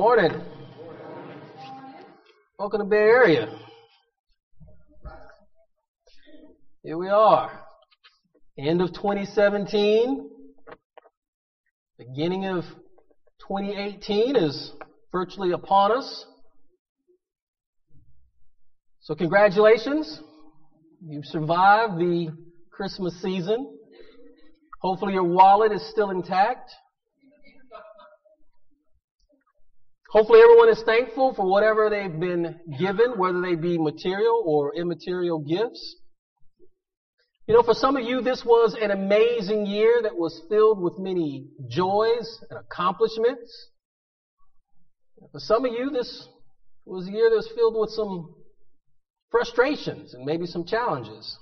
Morning. Welcome to Bay Area. Here we are. End of 2017. Beginning of 2018 is virtually upon us. So congratulations. You've survived the Christmas season. Hopefully your wallet is still intact. Hopefully everyone is thankful for whatever they've been given, whether they be material or immaterial gifts. You know, for some of you, this was an amazing year that was filled with many joys and accomplishments. For some of you, this was a year that was filled with some frustrations and maybe some challenges.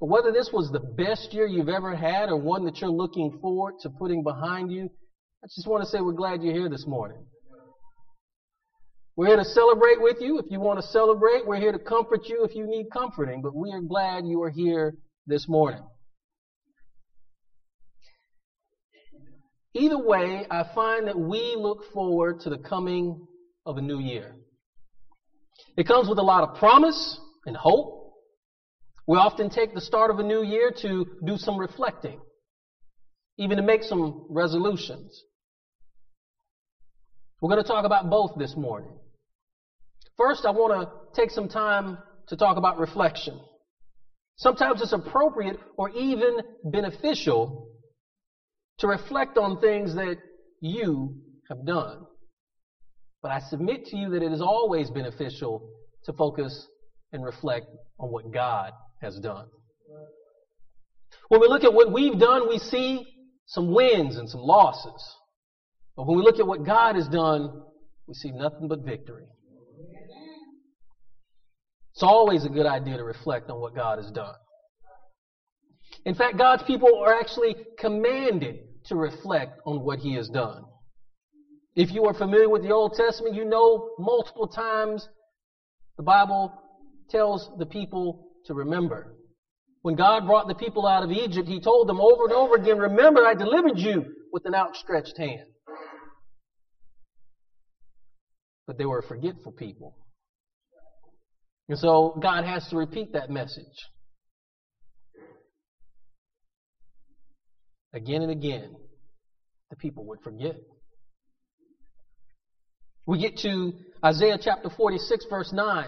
But whether this was the best year you've ever had or one that you're looking forward to putting behind you, I just want to say we're glad you're here this morning. We're here to celebrate with you. If you want to celebrate, we're here to comfort you if you need comforting, but we are glad you are here this morning. Either way, I find that we look forward to the coming of a new year. It comes with a lot of promise and hope. We often take the start of a new year to do some reflecting, even to make some resolutions. We're going to talk about both this morning. First, I want to take some time to talk about reflection. Sometimes it's appropriate or even beneficial to reflect on things that you have done. But I submit to you that it is always beneficial to focus and reflect on what God has done. When we look at what we've done, we see some wins and some losses. But when we look at what God has done, we see nothing but victory. It's always a good idea to reflect on what God has done. In fact, God's people are actually commanded to reflect on what He has done. If you are familiar with the Old Testament, you know multiple times the Bible tells the people to remember. When God brought the people out of Egypt, He told them over and over again, remember I delivered you with an outstretched hand. But they were a forgetful people. And so God has to repeat that message. Again and again, the people would forget. We get to Isaiah chapter 46 verse 9.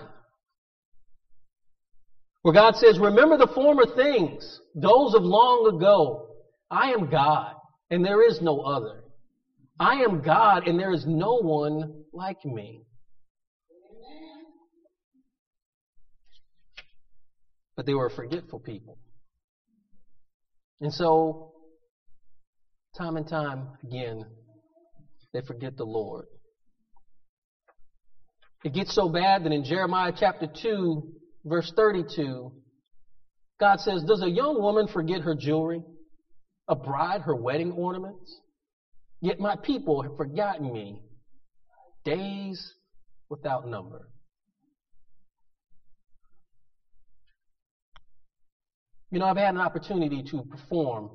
Where God says, remember the former things, those of long ago. I am God and there is no other. I am God and there is no one like me. But they were a forgetful people. And so, time and time again, they forget the Lord. It gets so bad that in Jeremiah chapter 2, verse 32, God says, Does a young woman forget her jewelry? A bride her wedding ornaments? Yet my people have forgotten me days without number. You know, I've had an opportunity to perform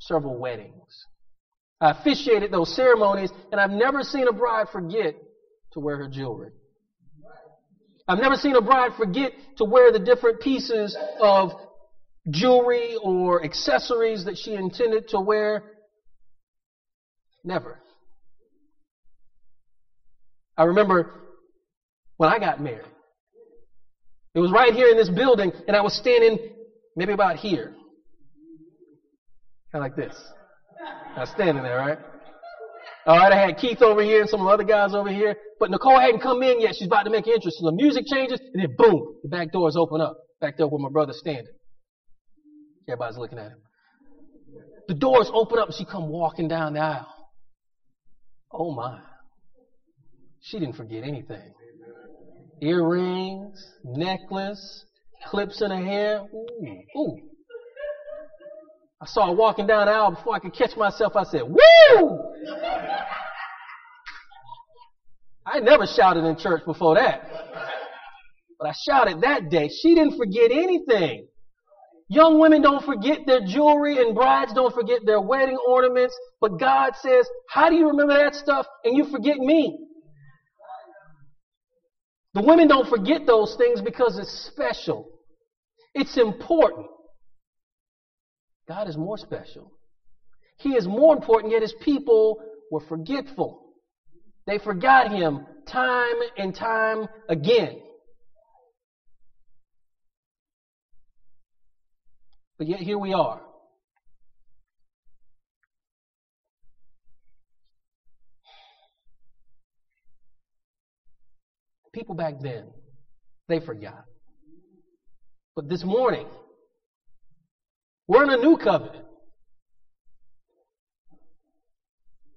several weddings. I officiated those ceremonies, and I've never seen a bride forget to wear her jewelry. I've never seen a bride forget to wear the different pieces of jewelry or accessories that she intended to wear. Never. I remember when I got married. It was right here in this building, and I was standing maybe about here. Kind of like this. Was standing there, right? All right, I had Keith over here and some other guys over here, but Nicole hadn't come in yet. She's about to make an entrance. So the music changes, and then boom, the back doors open up. Back there where my brother's standing. Everybody's looking at him. The doors open up and she come walking down the aisle. Oh my. She didn't forget anything. Earrings, necklace, clips in her hair. Ooh, ooh. I saw her walking down the aisle before I could catch myself. I said, Woo! I never shouted in church before that. But I shouted that day. She didn't forget anything. Young women don't forget their jewelry and brides don't forget their wedding ornaments. But God says, how do you remember that stuff and you forget me? The women don't forget those things because it's special. It's important. God is more special. He is more important, yet his people were forgetful. They forgot him time and time again. But yet here we are. People back then, they forgot. But this morning, we're in a new covenant.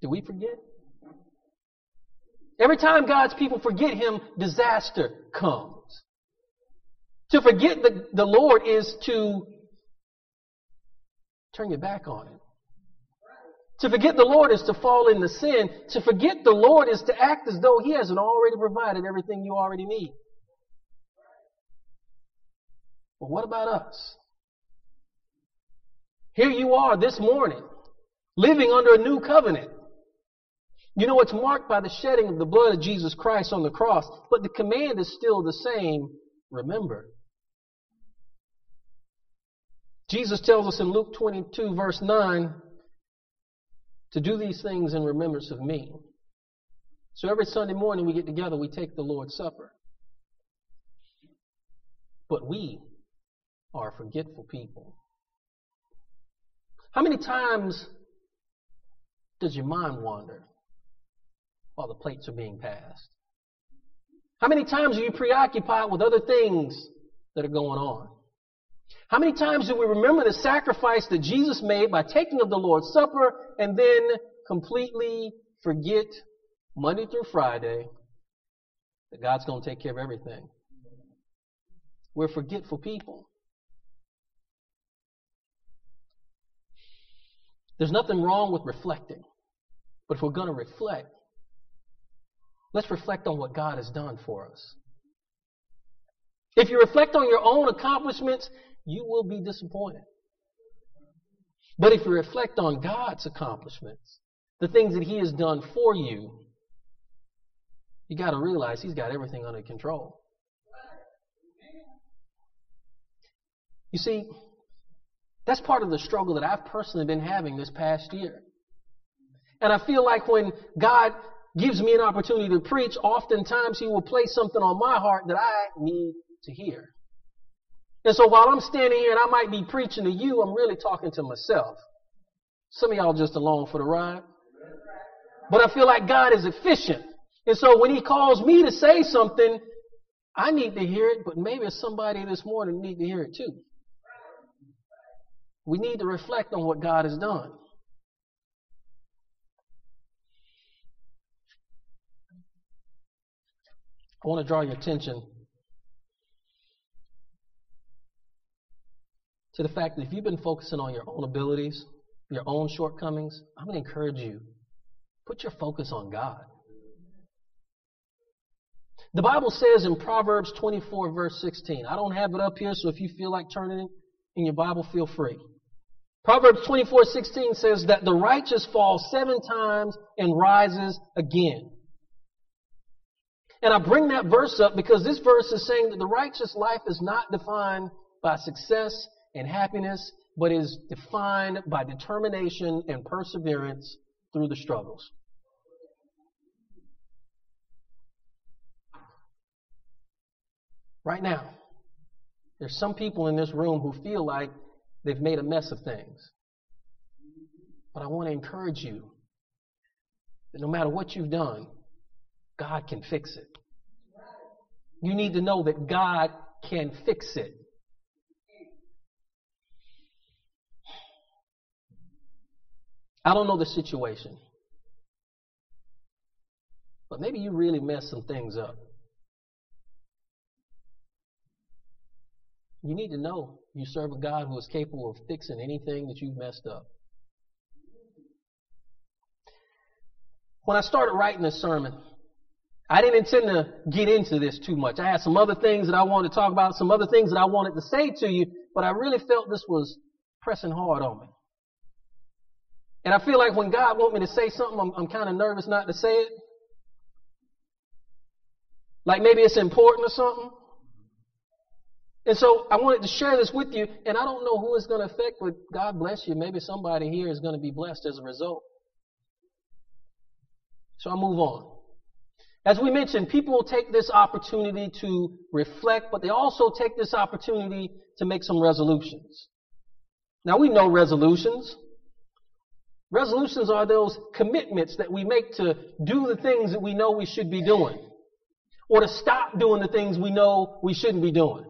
Do we forget? Every time God's people forget Him, disaster comes. To forget the, the Lord is to turn your back on Him. To forget the Lord is to fall into sin. To forget the Lord is to act as though He hasn't already provided everything you already need. But what about us? Here you are this morning, living under a new covenant. You know, it's marked by the shedding of the blood of Jesus Christ on the cross, but the command is still the same. Remember. Jesus tells us in Luke 22, verse 9, to do these things in remembrance of me. So every Sunday morning we get together, we take the Lord's Supper. But we are forgetful people. How many times does your mind wander while the plates are being passed? How many times are you preoccupied with other things that are going on? How many times do we remember the sacrifice that Jesus made by taking of the Lord's Supper and then completely forget Monday through Friday that God's going to take care of everything? We're forgetful people. There's nothing wrong with reflecting. But if we're going to reflect, let's reflect on what God has done for us. If you reflect on your own accomplishments, you will be disappointed. But if you reflect on God's accomplishments, the things that He has done for you, you got to realize He's got everything under control. You see, that's part of the struggle that I've personally been having this past year. And I feel like when God gives me an opportunity to preach, oftentimes He will place something on my heart that I need to hear. And so while I'm standing here and I might be preaching to you, I'm really talking to myself. Some of y'all just along for the ride. But I feel like God is efficient. And so when He calls me to say something, I need to hear it, but maybe somebody this morning need to hear it too. We need to reflect on what God has done. I want to draw your attention to the fact that if you've been focusing on your own abilities, your own shortcomings, I'm going to encourage you put your focus on God. The Bible says in Proverbs 24, verse 16, I don't have it up here, so if you feel like turning in your Bible, feel free. Proverbs 24, 16 says that the righteous falls seven times and rises again. And I bring that verse up because this verse is saying that the righteous life is not defined by success and happiness, but is defined by determination and perseverance through the struggles. Right now, there's some people in this room who feel like they've made a mess of things. But I want to encourage you that no matter what you've done, God can fix it. You need to know that God can fix it. I don't know the situation. But maybe you really messed some things up. You need to know you serve a God who is capable of fixing anything that you've messed up. When I started writing this sermon, I didn't intend to get into this too much. I had some other things that I wanted to talk about, some other things that I wanted to say to you, but I really felt this was pressing hard on me. And I feel like when God wants me to say something, I'm, I'm kind of nervous not to say it. Like maybe it's important or something. And so I wanted to share this with you, and I don't know who it's going to affect, but God bless you. Maybe somebody here is going to be blessed as a result. So I move on. As we mentioned, people will take this opportunity to reflect, but they also take this opportunity to make some resolutions. Now we know resolutions. Resolutions are those commitments that we make to do the things that we know we should be doing, or to stop doing the things we know we shouldn't be doing.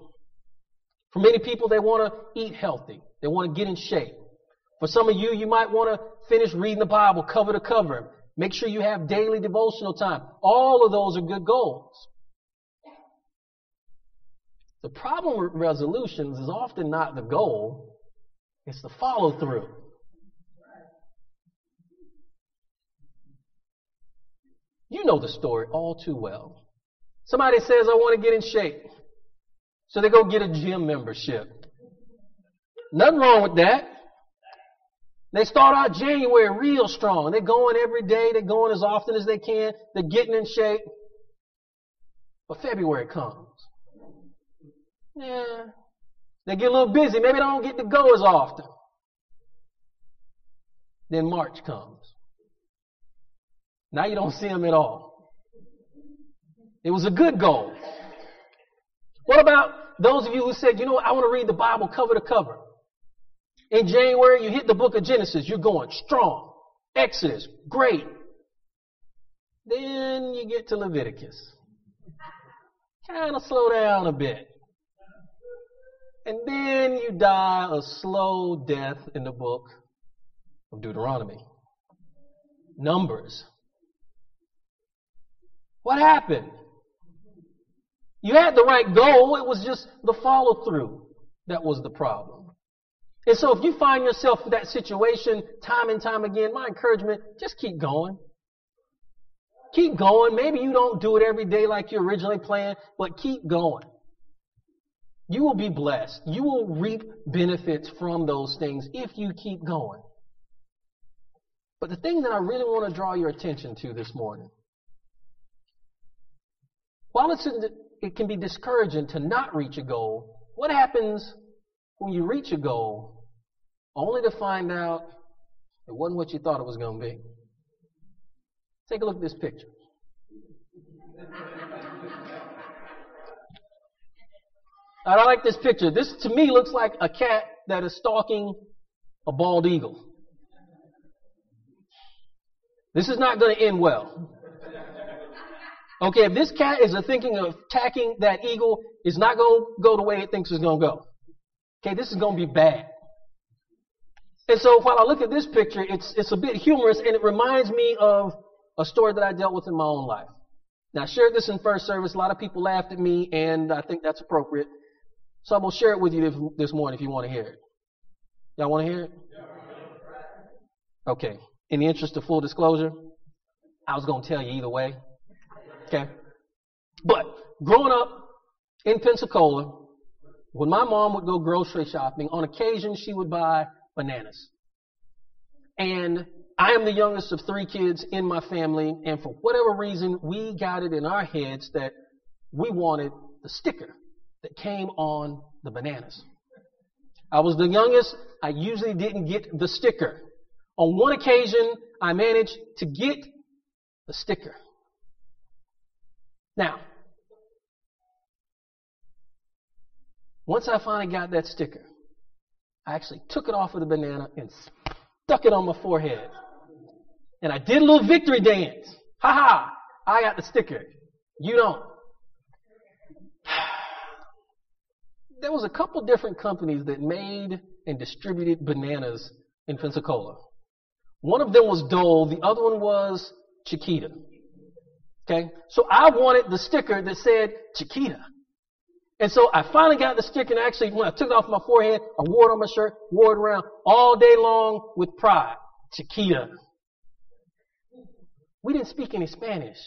For many people, they want to eat healthy. They want to get in shape. For some of you, you might want to finish reading the Bible cover to cover. Make sure you have daily devotional time. All of those are good goals. The problem with resolutions is often not the goal, it's the follow through. You know the story all too well. Somebody says, I want to get in shape. So they go get a gym membership. Nothing wrong with that. They start out January real strong. They're going every day. They're going as often as they can. They're getting in shape. But February comes. Yeah. They get a little busy. Maybe they don't get to go as often. Then March comes. Now you don't see them at all. It was a good goal. What about those of you who said, you know what, I want to read the Bible cover to cover? In January, you hit the book of Genesis, you're going strong. Exodus, great. Then you get to Leviticus. Kind of slow down a bit. And then you die a slow death in the book of Deuteronomy. Numbers. What happened? You had the right goal, it was just the follow through that was the problem. And so if you find yourself in that situation time and time again, my encouragement, just keep going. Keep going. Maybe you don't do it every day like you originally planned, but keep going. You will be blessed. You will reap benefits from those things if you keep going. But the thing that I really want to draw your attention to this morning, while it's it can be discouraging to not reach a goal. What happens when you reach a goal only to find out it wasn't what you thought it was going to be? Take a look at this picture. I like this picture. This to me looks like a cat that is stalking a bald eagle. This is not going to end well. Okay, if this cat is thinking of attacking that eagle, it's not going to go the way it thinks it's going to go. Okay, this is going to be bad. And so while I look at this picture, it's, it's a bit humorous and it reminds me of a story that I dealt with in my own life. Now, I shared this in first service. A lot of people laughed at me and I think that's appropriate. So I'm going to share it with you this, morning if you want to hear it. Y'all want to hear it? Okay. In the interest of full disclosure, I was going to tell you either way. Okay? But growing up in Pensacola, when my mom would go grocery shopping, on occasion she would buy bananas. And I am the youngest of three kids in my family, and for whatever reason, we got it in our heads that we wanted the sticker that came on the bananas. I was the youngest. I usually didn't get the sticker. On one occasion, I managed to get the sticker. Now, once I finally got that sticker, I actually took it off of the banana and stuck it on my forehead. And I did a little victory dance. Ha ha! I got the sticker. You don't. There was a couple different companies that made and distributed bananas in Pensacola. One of them was Dole, the other one was Chiquita. Okay? So I wanted the sticker that said Chiquita. And so I finally got the sticker and actually when I took it off my forehead, I wore it on my shirt, wore it around all day long with pride. Chiquita. We didn't speak any Spanish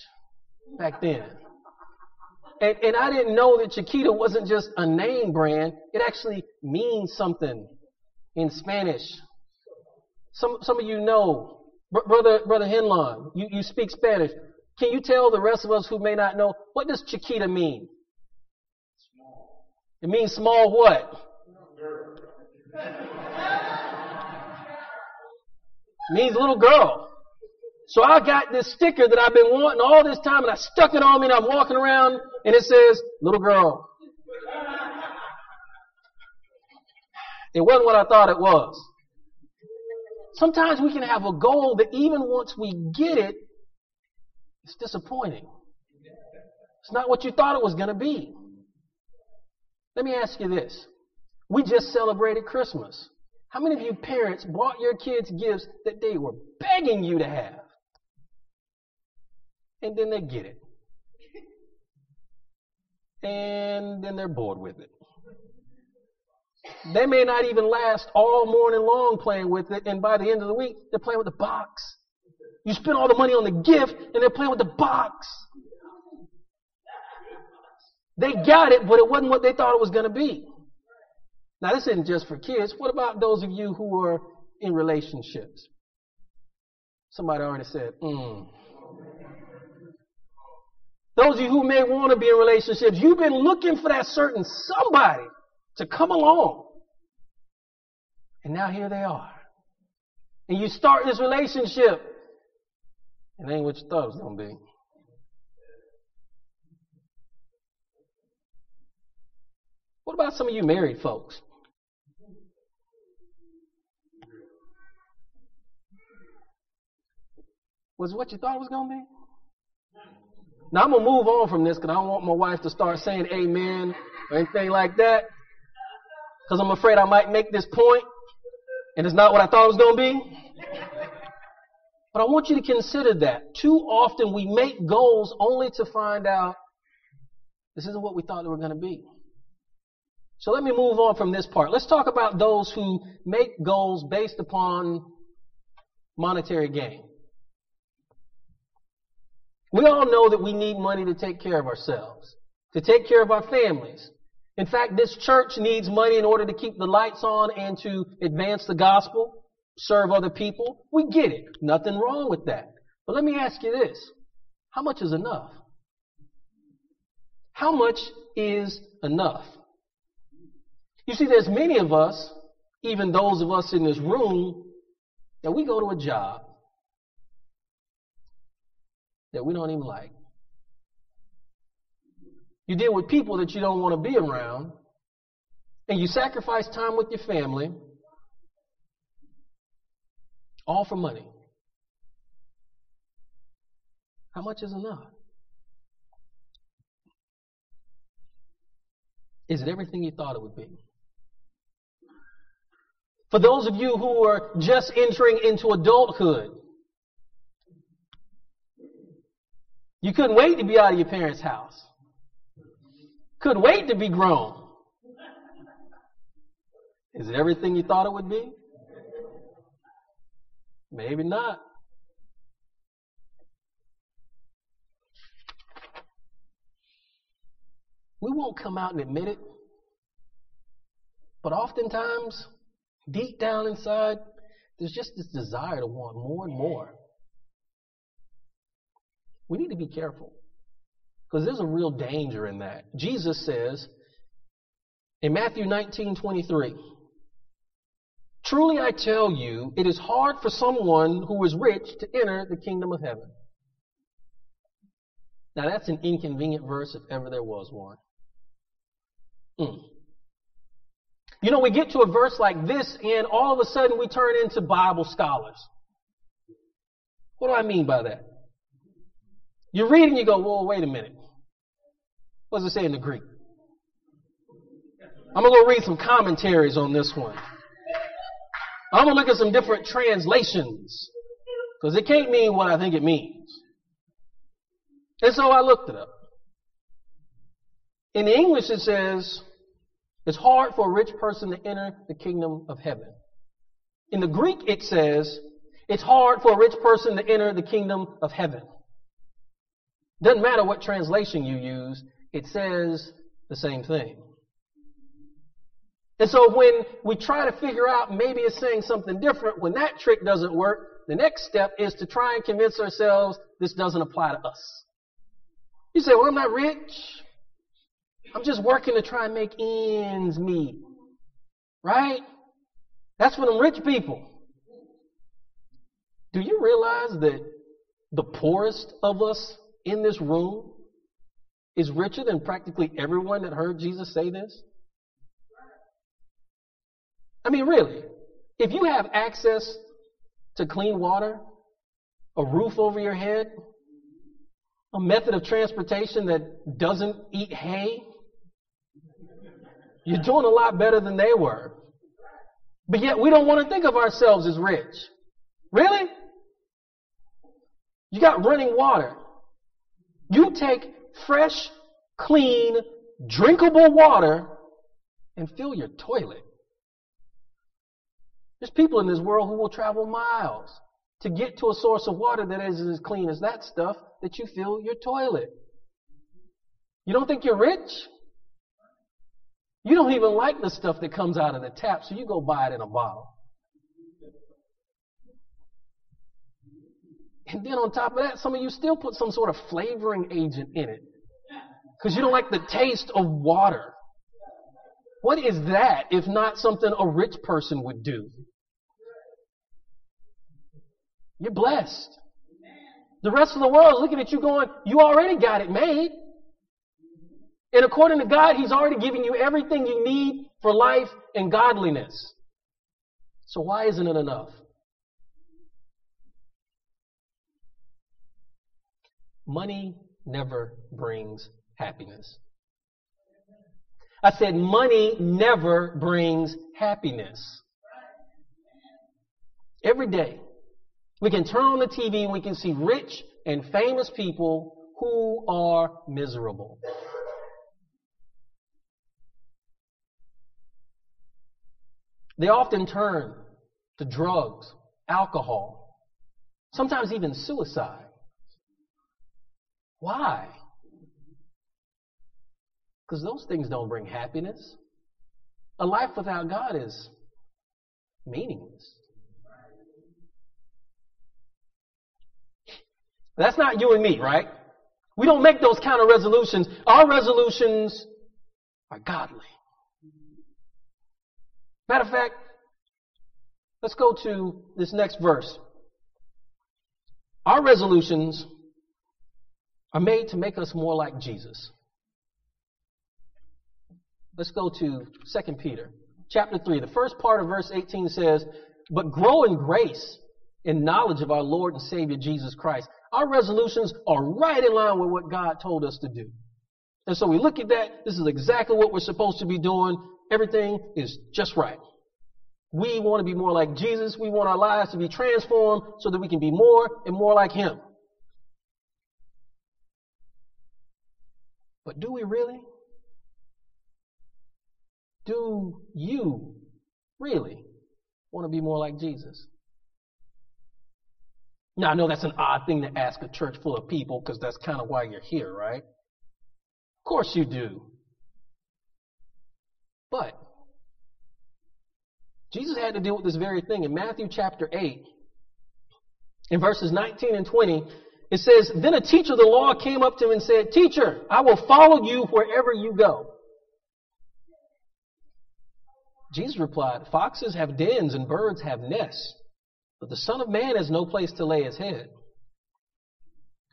back then. and, and I didn't know that Chiquita wasn't just a name brand. It actually means something in Spanish. Some, some of you know, brother, brother Henlon, you, you speak Spanish. Can you tell the rest of us who may not know, what does Chiquita mean? Small. It means small what? means little girl. So I got this sticker that I've been wanting all this time and I stuck it on me and I'm walking around and it says, little girl. It wasn't what I thought it was. Sometimes we can have a goal that even once we get it, it's disappointing. It's not what you thought it was going to be. Let me ask you this. We just celebrated Christmas. How many of you parents bought your kids gifts that they were begging you to have? And then they get it. And then they're bored with it. They may not even last all morning long playing with it, and by the end of the week, they're playing with the box. You spend all the money on the gift, and they're playing with the box. They got it, but it wasn't what they thought it was going to be. Now, this isn't just for kids. What about those of you who are in relationships? Somebody already said, mm. Those of you who may want to be in relationships, you've been looking for that certain somebody to come along. And now here they are. And you start this relationship. It ain't what you thought it was to be. What about some of you married folks? Was what you thought it was to be? Now I'm to move on from this because I don't want my wife to start saying amen or anything like that. Because I'm afraid I might make this point and it's not what I thought it was to be. But I want you to consider that. Too often we make goals only to find out this isn't what we thought they were going to be. So let me move on from this part. Let's talk about those who make goals based upon monetary gain. We all know that we need money to take care of ourselves, to take care of our families. In fact, this church needs money in order to keep the lights on and to advance the gospel, serve other people. We get it. Nothing wrong with that. But let me ask you this. How much is enough? How much is enough? You see, there's many of us, even those of us in this room, that we go to a job that we don't even like. You deal with people that you don't want to be around, and you sacrifice time with your family, all for money. How much is enough? Is it everything you thought it would be? For those of you who are just entering into adulthood, You couldn't wait to be out of your parents' house. Couldn't wait to be grown. Is it everything you thought it would be? Maybe not. We won't come out and admit it. But oftentimes, deep down inside, there's just this desire to want more and more. We need to be careful because there's a real danger in that. Jesus says in Matthew 19 23, Truly I tell you, it is hard for someone who is rich to enter the kingdom of heaven. Now that's an inconvenient verse if ever there was one. Mm. You know, we get to a verse like this and all of a sudden we turn into Bible scholars. What do I mean by that? You read and you go, whoa, wait a minute. What does it say in the Greek? I'm going to go read some commentaries on this one. I'm going to look at some different translations because it can't mean what I think it means. And so I looked it up. In English, it says, it's hard for a rich person to enter the kingdom of heaven. In the Greek, it says, it's hard for a rich person to enter the kingdom of heaven. Doesn't matter what translation you use, it says the same thing. And so when we try to figure out maybe it's saying something different, when that trick doesn't work, the next step is to try and convince ourselves this doesn't apply to us. You say, well, I'm not rich. I'm just working to try and make ends meet. Right? That's for them rich people. Do you realize that the poorest of us in this room is richer than practically everyone that heard Jesus say this? I mean, really, if you have access to clean water, a roof over your head, a method of transportation that doesn't eat hay, you're doing a lot better than they were. But yet we don't want to think of ourselves as rich. Really? You got running water. You take fresh, clean, drinkable water and fill your toilet. There's people in this world who will travel miles to get to a source of water that is as clean as that stuff that you fill your toilet. You don't think you're rich? You don't even like the stuff that comes out of the tap, so you go buy it in a bottle. And then on top of that, some of you still put some sort of flavoring agent in it. Because you don't like the taste of water. What is that if not something a rich person would do? You're blessed. The rest of the world is looking at you going, you already got it made. And according to God, He's already given you everything you need for life and godliness. So why isn't it enough? Money never brings happiness. I said money never brings happiness. Every day, we can turn on the TV and we can see rich and famous people who are miserable. They often turn to drugs, alcohol, sometimes even suicide. Why? Because those things don't bring happiness. A life without God is meaningless. That's not you and me, right? We don't make those kind of resolutions. Our resolutions are godly. Matter of fact, let's go to this next verse. Our resolutions are made to make us more like Jesus. Let's go to 2 Peter chapter 3. The first part of verse 18 says, But grow in grace and knowledge of our Lord and Savior Jesus Christ. Our resolutions are right in line with what God told us to do. And so we look at that. This is exactly what we're supposed to be doing. Everything is just right. We want to be more like Jesus. We want our lives to be transformed so that we can be more and more like Him. But do we really? Do you really want to be more like Jesus? Now, I know that's an odd thing to ask a church full of people because that's kind of why you're here, right? Of course you do. But Jesus had to deal with this very thing. In Matthew chapter 8, in verses 19 and 20, it says, Then a teacher of the law came up to him and said, Teacher, I will follow you wherever you go. Jesus replied, Foxes have dens and birds have nests, but the Son of Man has no place to lay his head.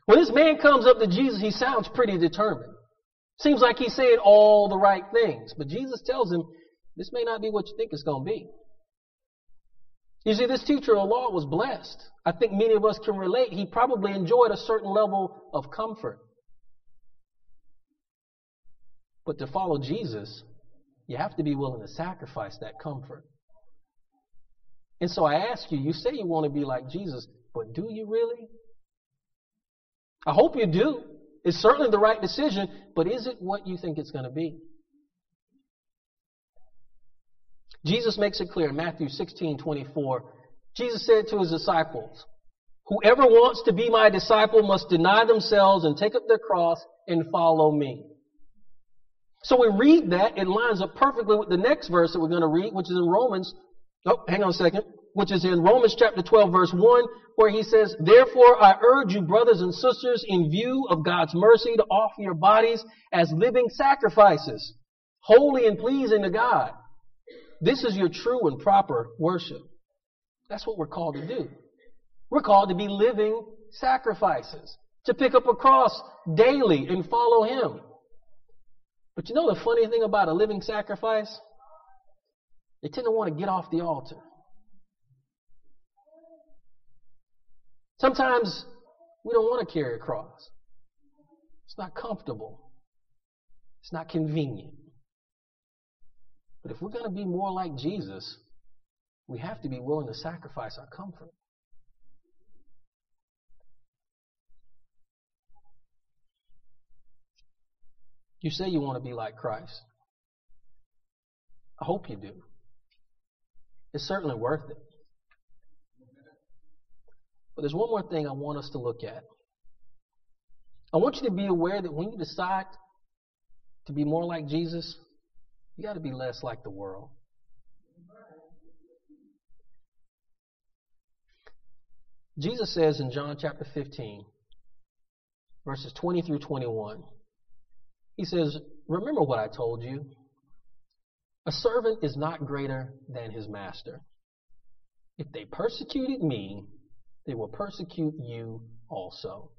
When this man comes up to Jesus, he sounds pretty determined. Seems like he's saying all the right things. But Jesus tells him, this may not be what you think it's going to be. You see, this teacher of the law was blessed. I think many of us can relate. He probably enjoyed a certain level of comfort. But to follow Jesus, you have to be willing to sacrifice that comfort. And so I ask you, you say you want to be like Jesus, but do you really? I hope you do. It's certainly the right decision, but is it what you think it's going to be? Jesus makes it clear in Matthew 16, 24. Jesus said to his disciples, Whoever wants to be my disciple must deny themselves and take up their cross and follow me. So we read that, it lines up perfectly with the next verse that we're going to read, which is in Romans. Oh, hang on a second. Which is in Romans chapter 12 verse 1, where he says, Therefore I urge you brothers and sisters in view of God's mercy to offer your bodies as living sacrifices, holy and pleasing to God. This is your true and proper worship. That's what we're called to do. We're called to be living sacrifices, to pick up a cross daily and follow Him. But you know the funny thing about a living sacrifice? They tend to want to get off the altar. Sometimes we don't want to carry a cross. It's not comfortable. It's not convenient. But if we're going to be more like Jesus, we have to be willing to sacrifice our comfort. You say you want to be like Christ. I hope you do. It's certainly worth it. But there's one more thing I want us to look at. I want you to be aware that when you decide to be more like Jesus, you got to be less like the world. Jesus says in John chapter 15, verses 20 through 21, he says, Remember what I told you. A servant is not greater than his master. If they persecuted me, they will persecute you also.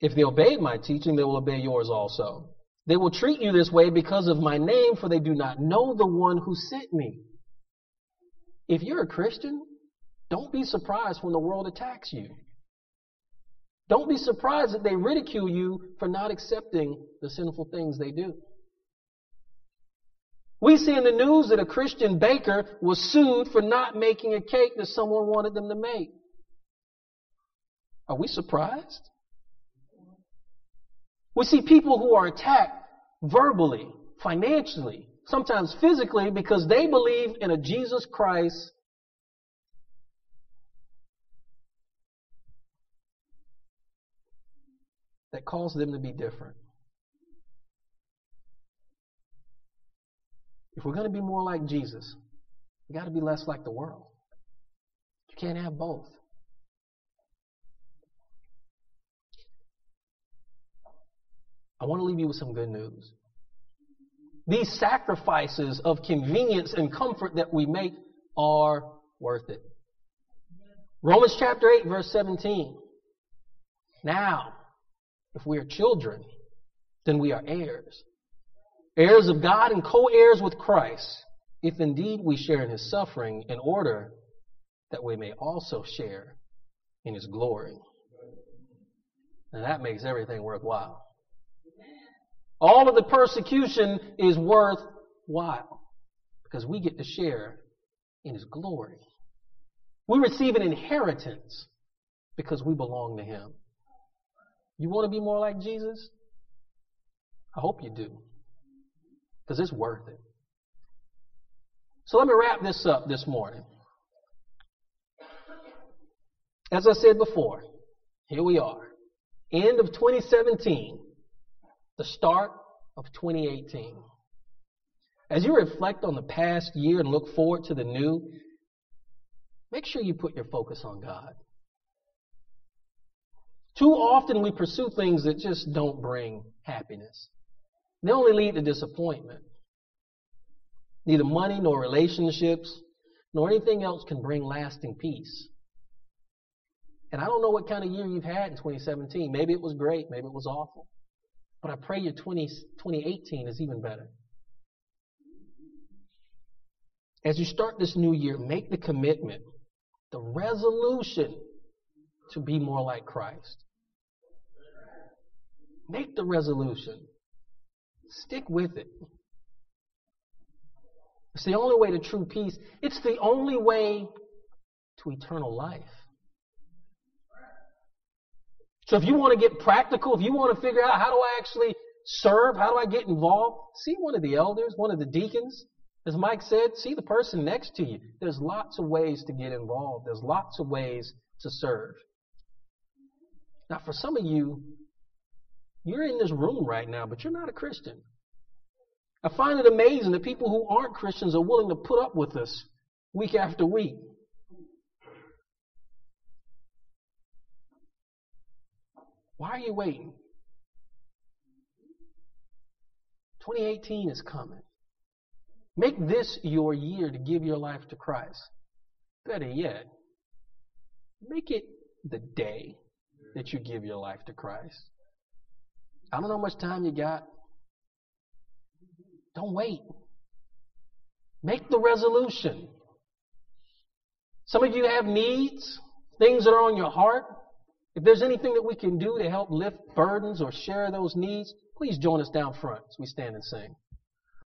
If they obeyed my teaching, they will obey yours also. They will treat you this way because of my name, for they do not know the one who sent me. If you're a Christian, don't be surprised when the world attacks you. Don't be surprised that they ridicule you for not accepting the sinful things they do. We see in the news that a Christian baker was sued for not making a cake that someone wanted them to make. Are we surprised? We see people who are attacked verbally, financially, sometimes physically because they believe in a Jesus Christ that calls them to be different. If we're going to be more like Jesus, we got to be less like the world. You can't have both. I want to leave you with some good news. These sacrifices of convenience and comfort that we make are worth it. Romans chapter 8, verse 17. Now, if we are children, then we are heirs. Heirs of God and co heirs with Christ, if indeed we share in his suffering, in order that we may also share in his glory. And that makes everything worthwhile. All of the persecution is worthwhile because we get to share in his glory. We receive an inheritance because we belong to him. You want to be more like Jesus? I hope you do. Because it's worth it. So let me wrap this up this morning. As I said before, here we are. End of 2017, the start of 2018. As you reflect on the past year and look forward to the new, make sure you put your focus on God. Too often we pursue things that just don't bring happiness. They only lead to disappointment. Neither money nor relationships nor anything else can bring lasting peace. And I don't know what kind of year you've had in 2017. Maybe it was great, maybe it was awful. But I pray your 20, 2018 is even better. As you start this new year, make the commitment, the resolution to be more like Christ. Make the resolution. Stick with it. It's the only way to true peace. It's the only way to eternal life. So if you want to get practical, if you want to figure out how do I actually serve, how do I get involved, see one of the elders, one of the deacons. As Mike said, see the person next to you. There's lots of ways to get involved. There's lots of ways to serve. Now, for some of you, you're in this room right now, but you're not a Christian. I find it amazing that people who aren't Christians are willing to put up with us week after week. Why are you waiting? 2018 is coming. Make this your year to give your life to Christ. Better yet, make it the day that you give your life to Christ. I don't know how much time you got. Don't wait. Make the resolution. Some of you have needs, things that are on your heart. If there's anything that we can do to help lift burdens or share those needs, please join us down front as we stand and sing.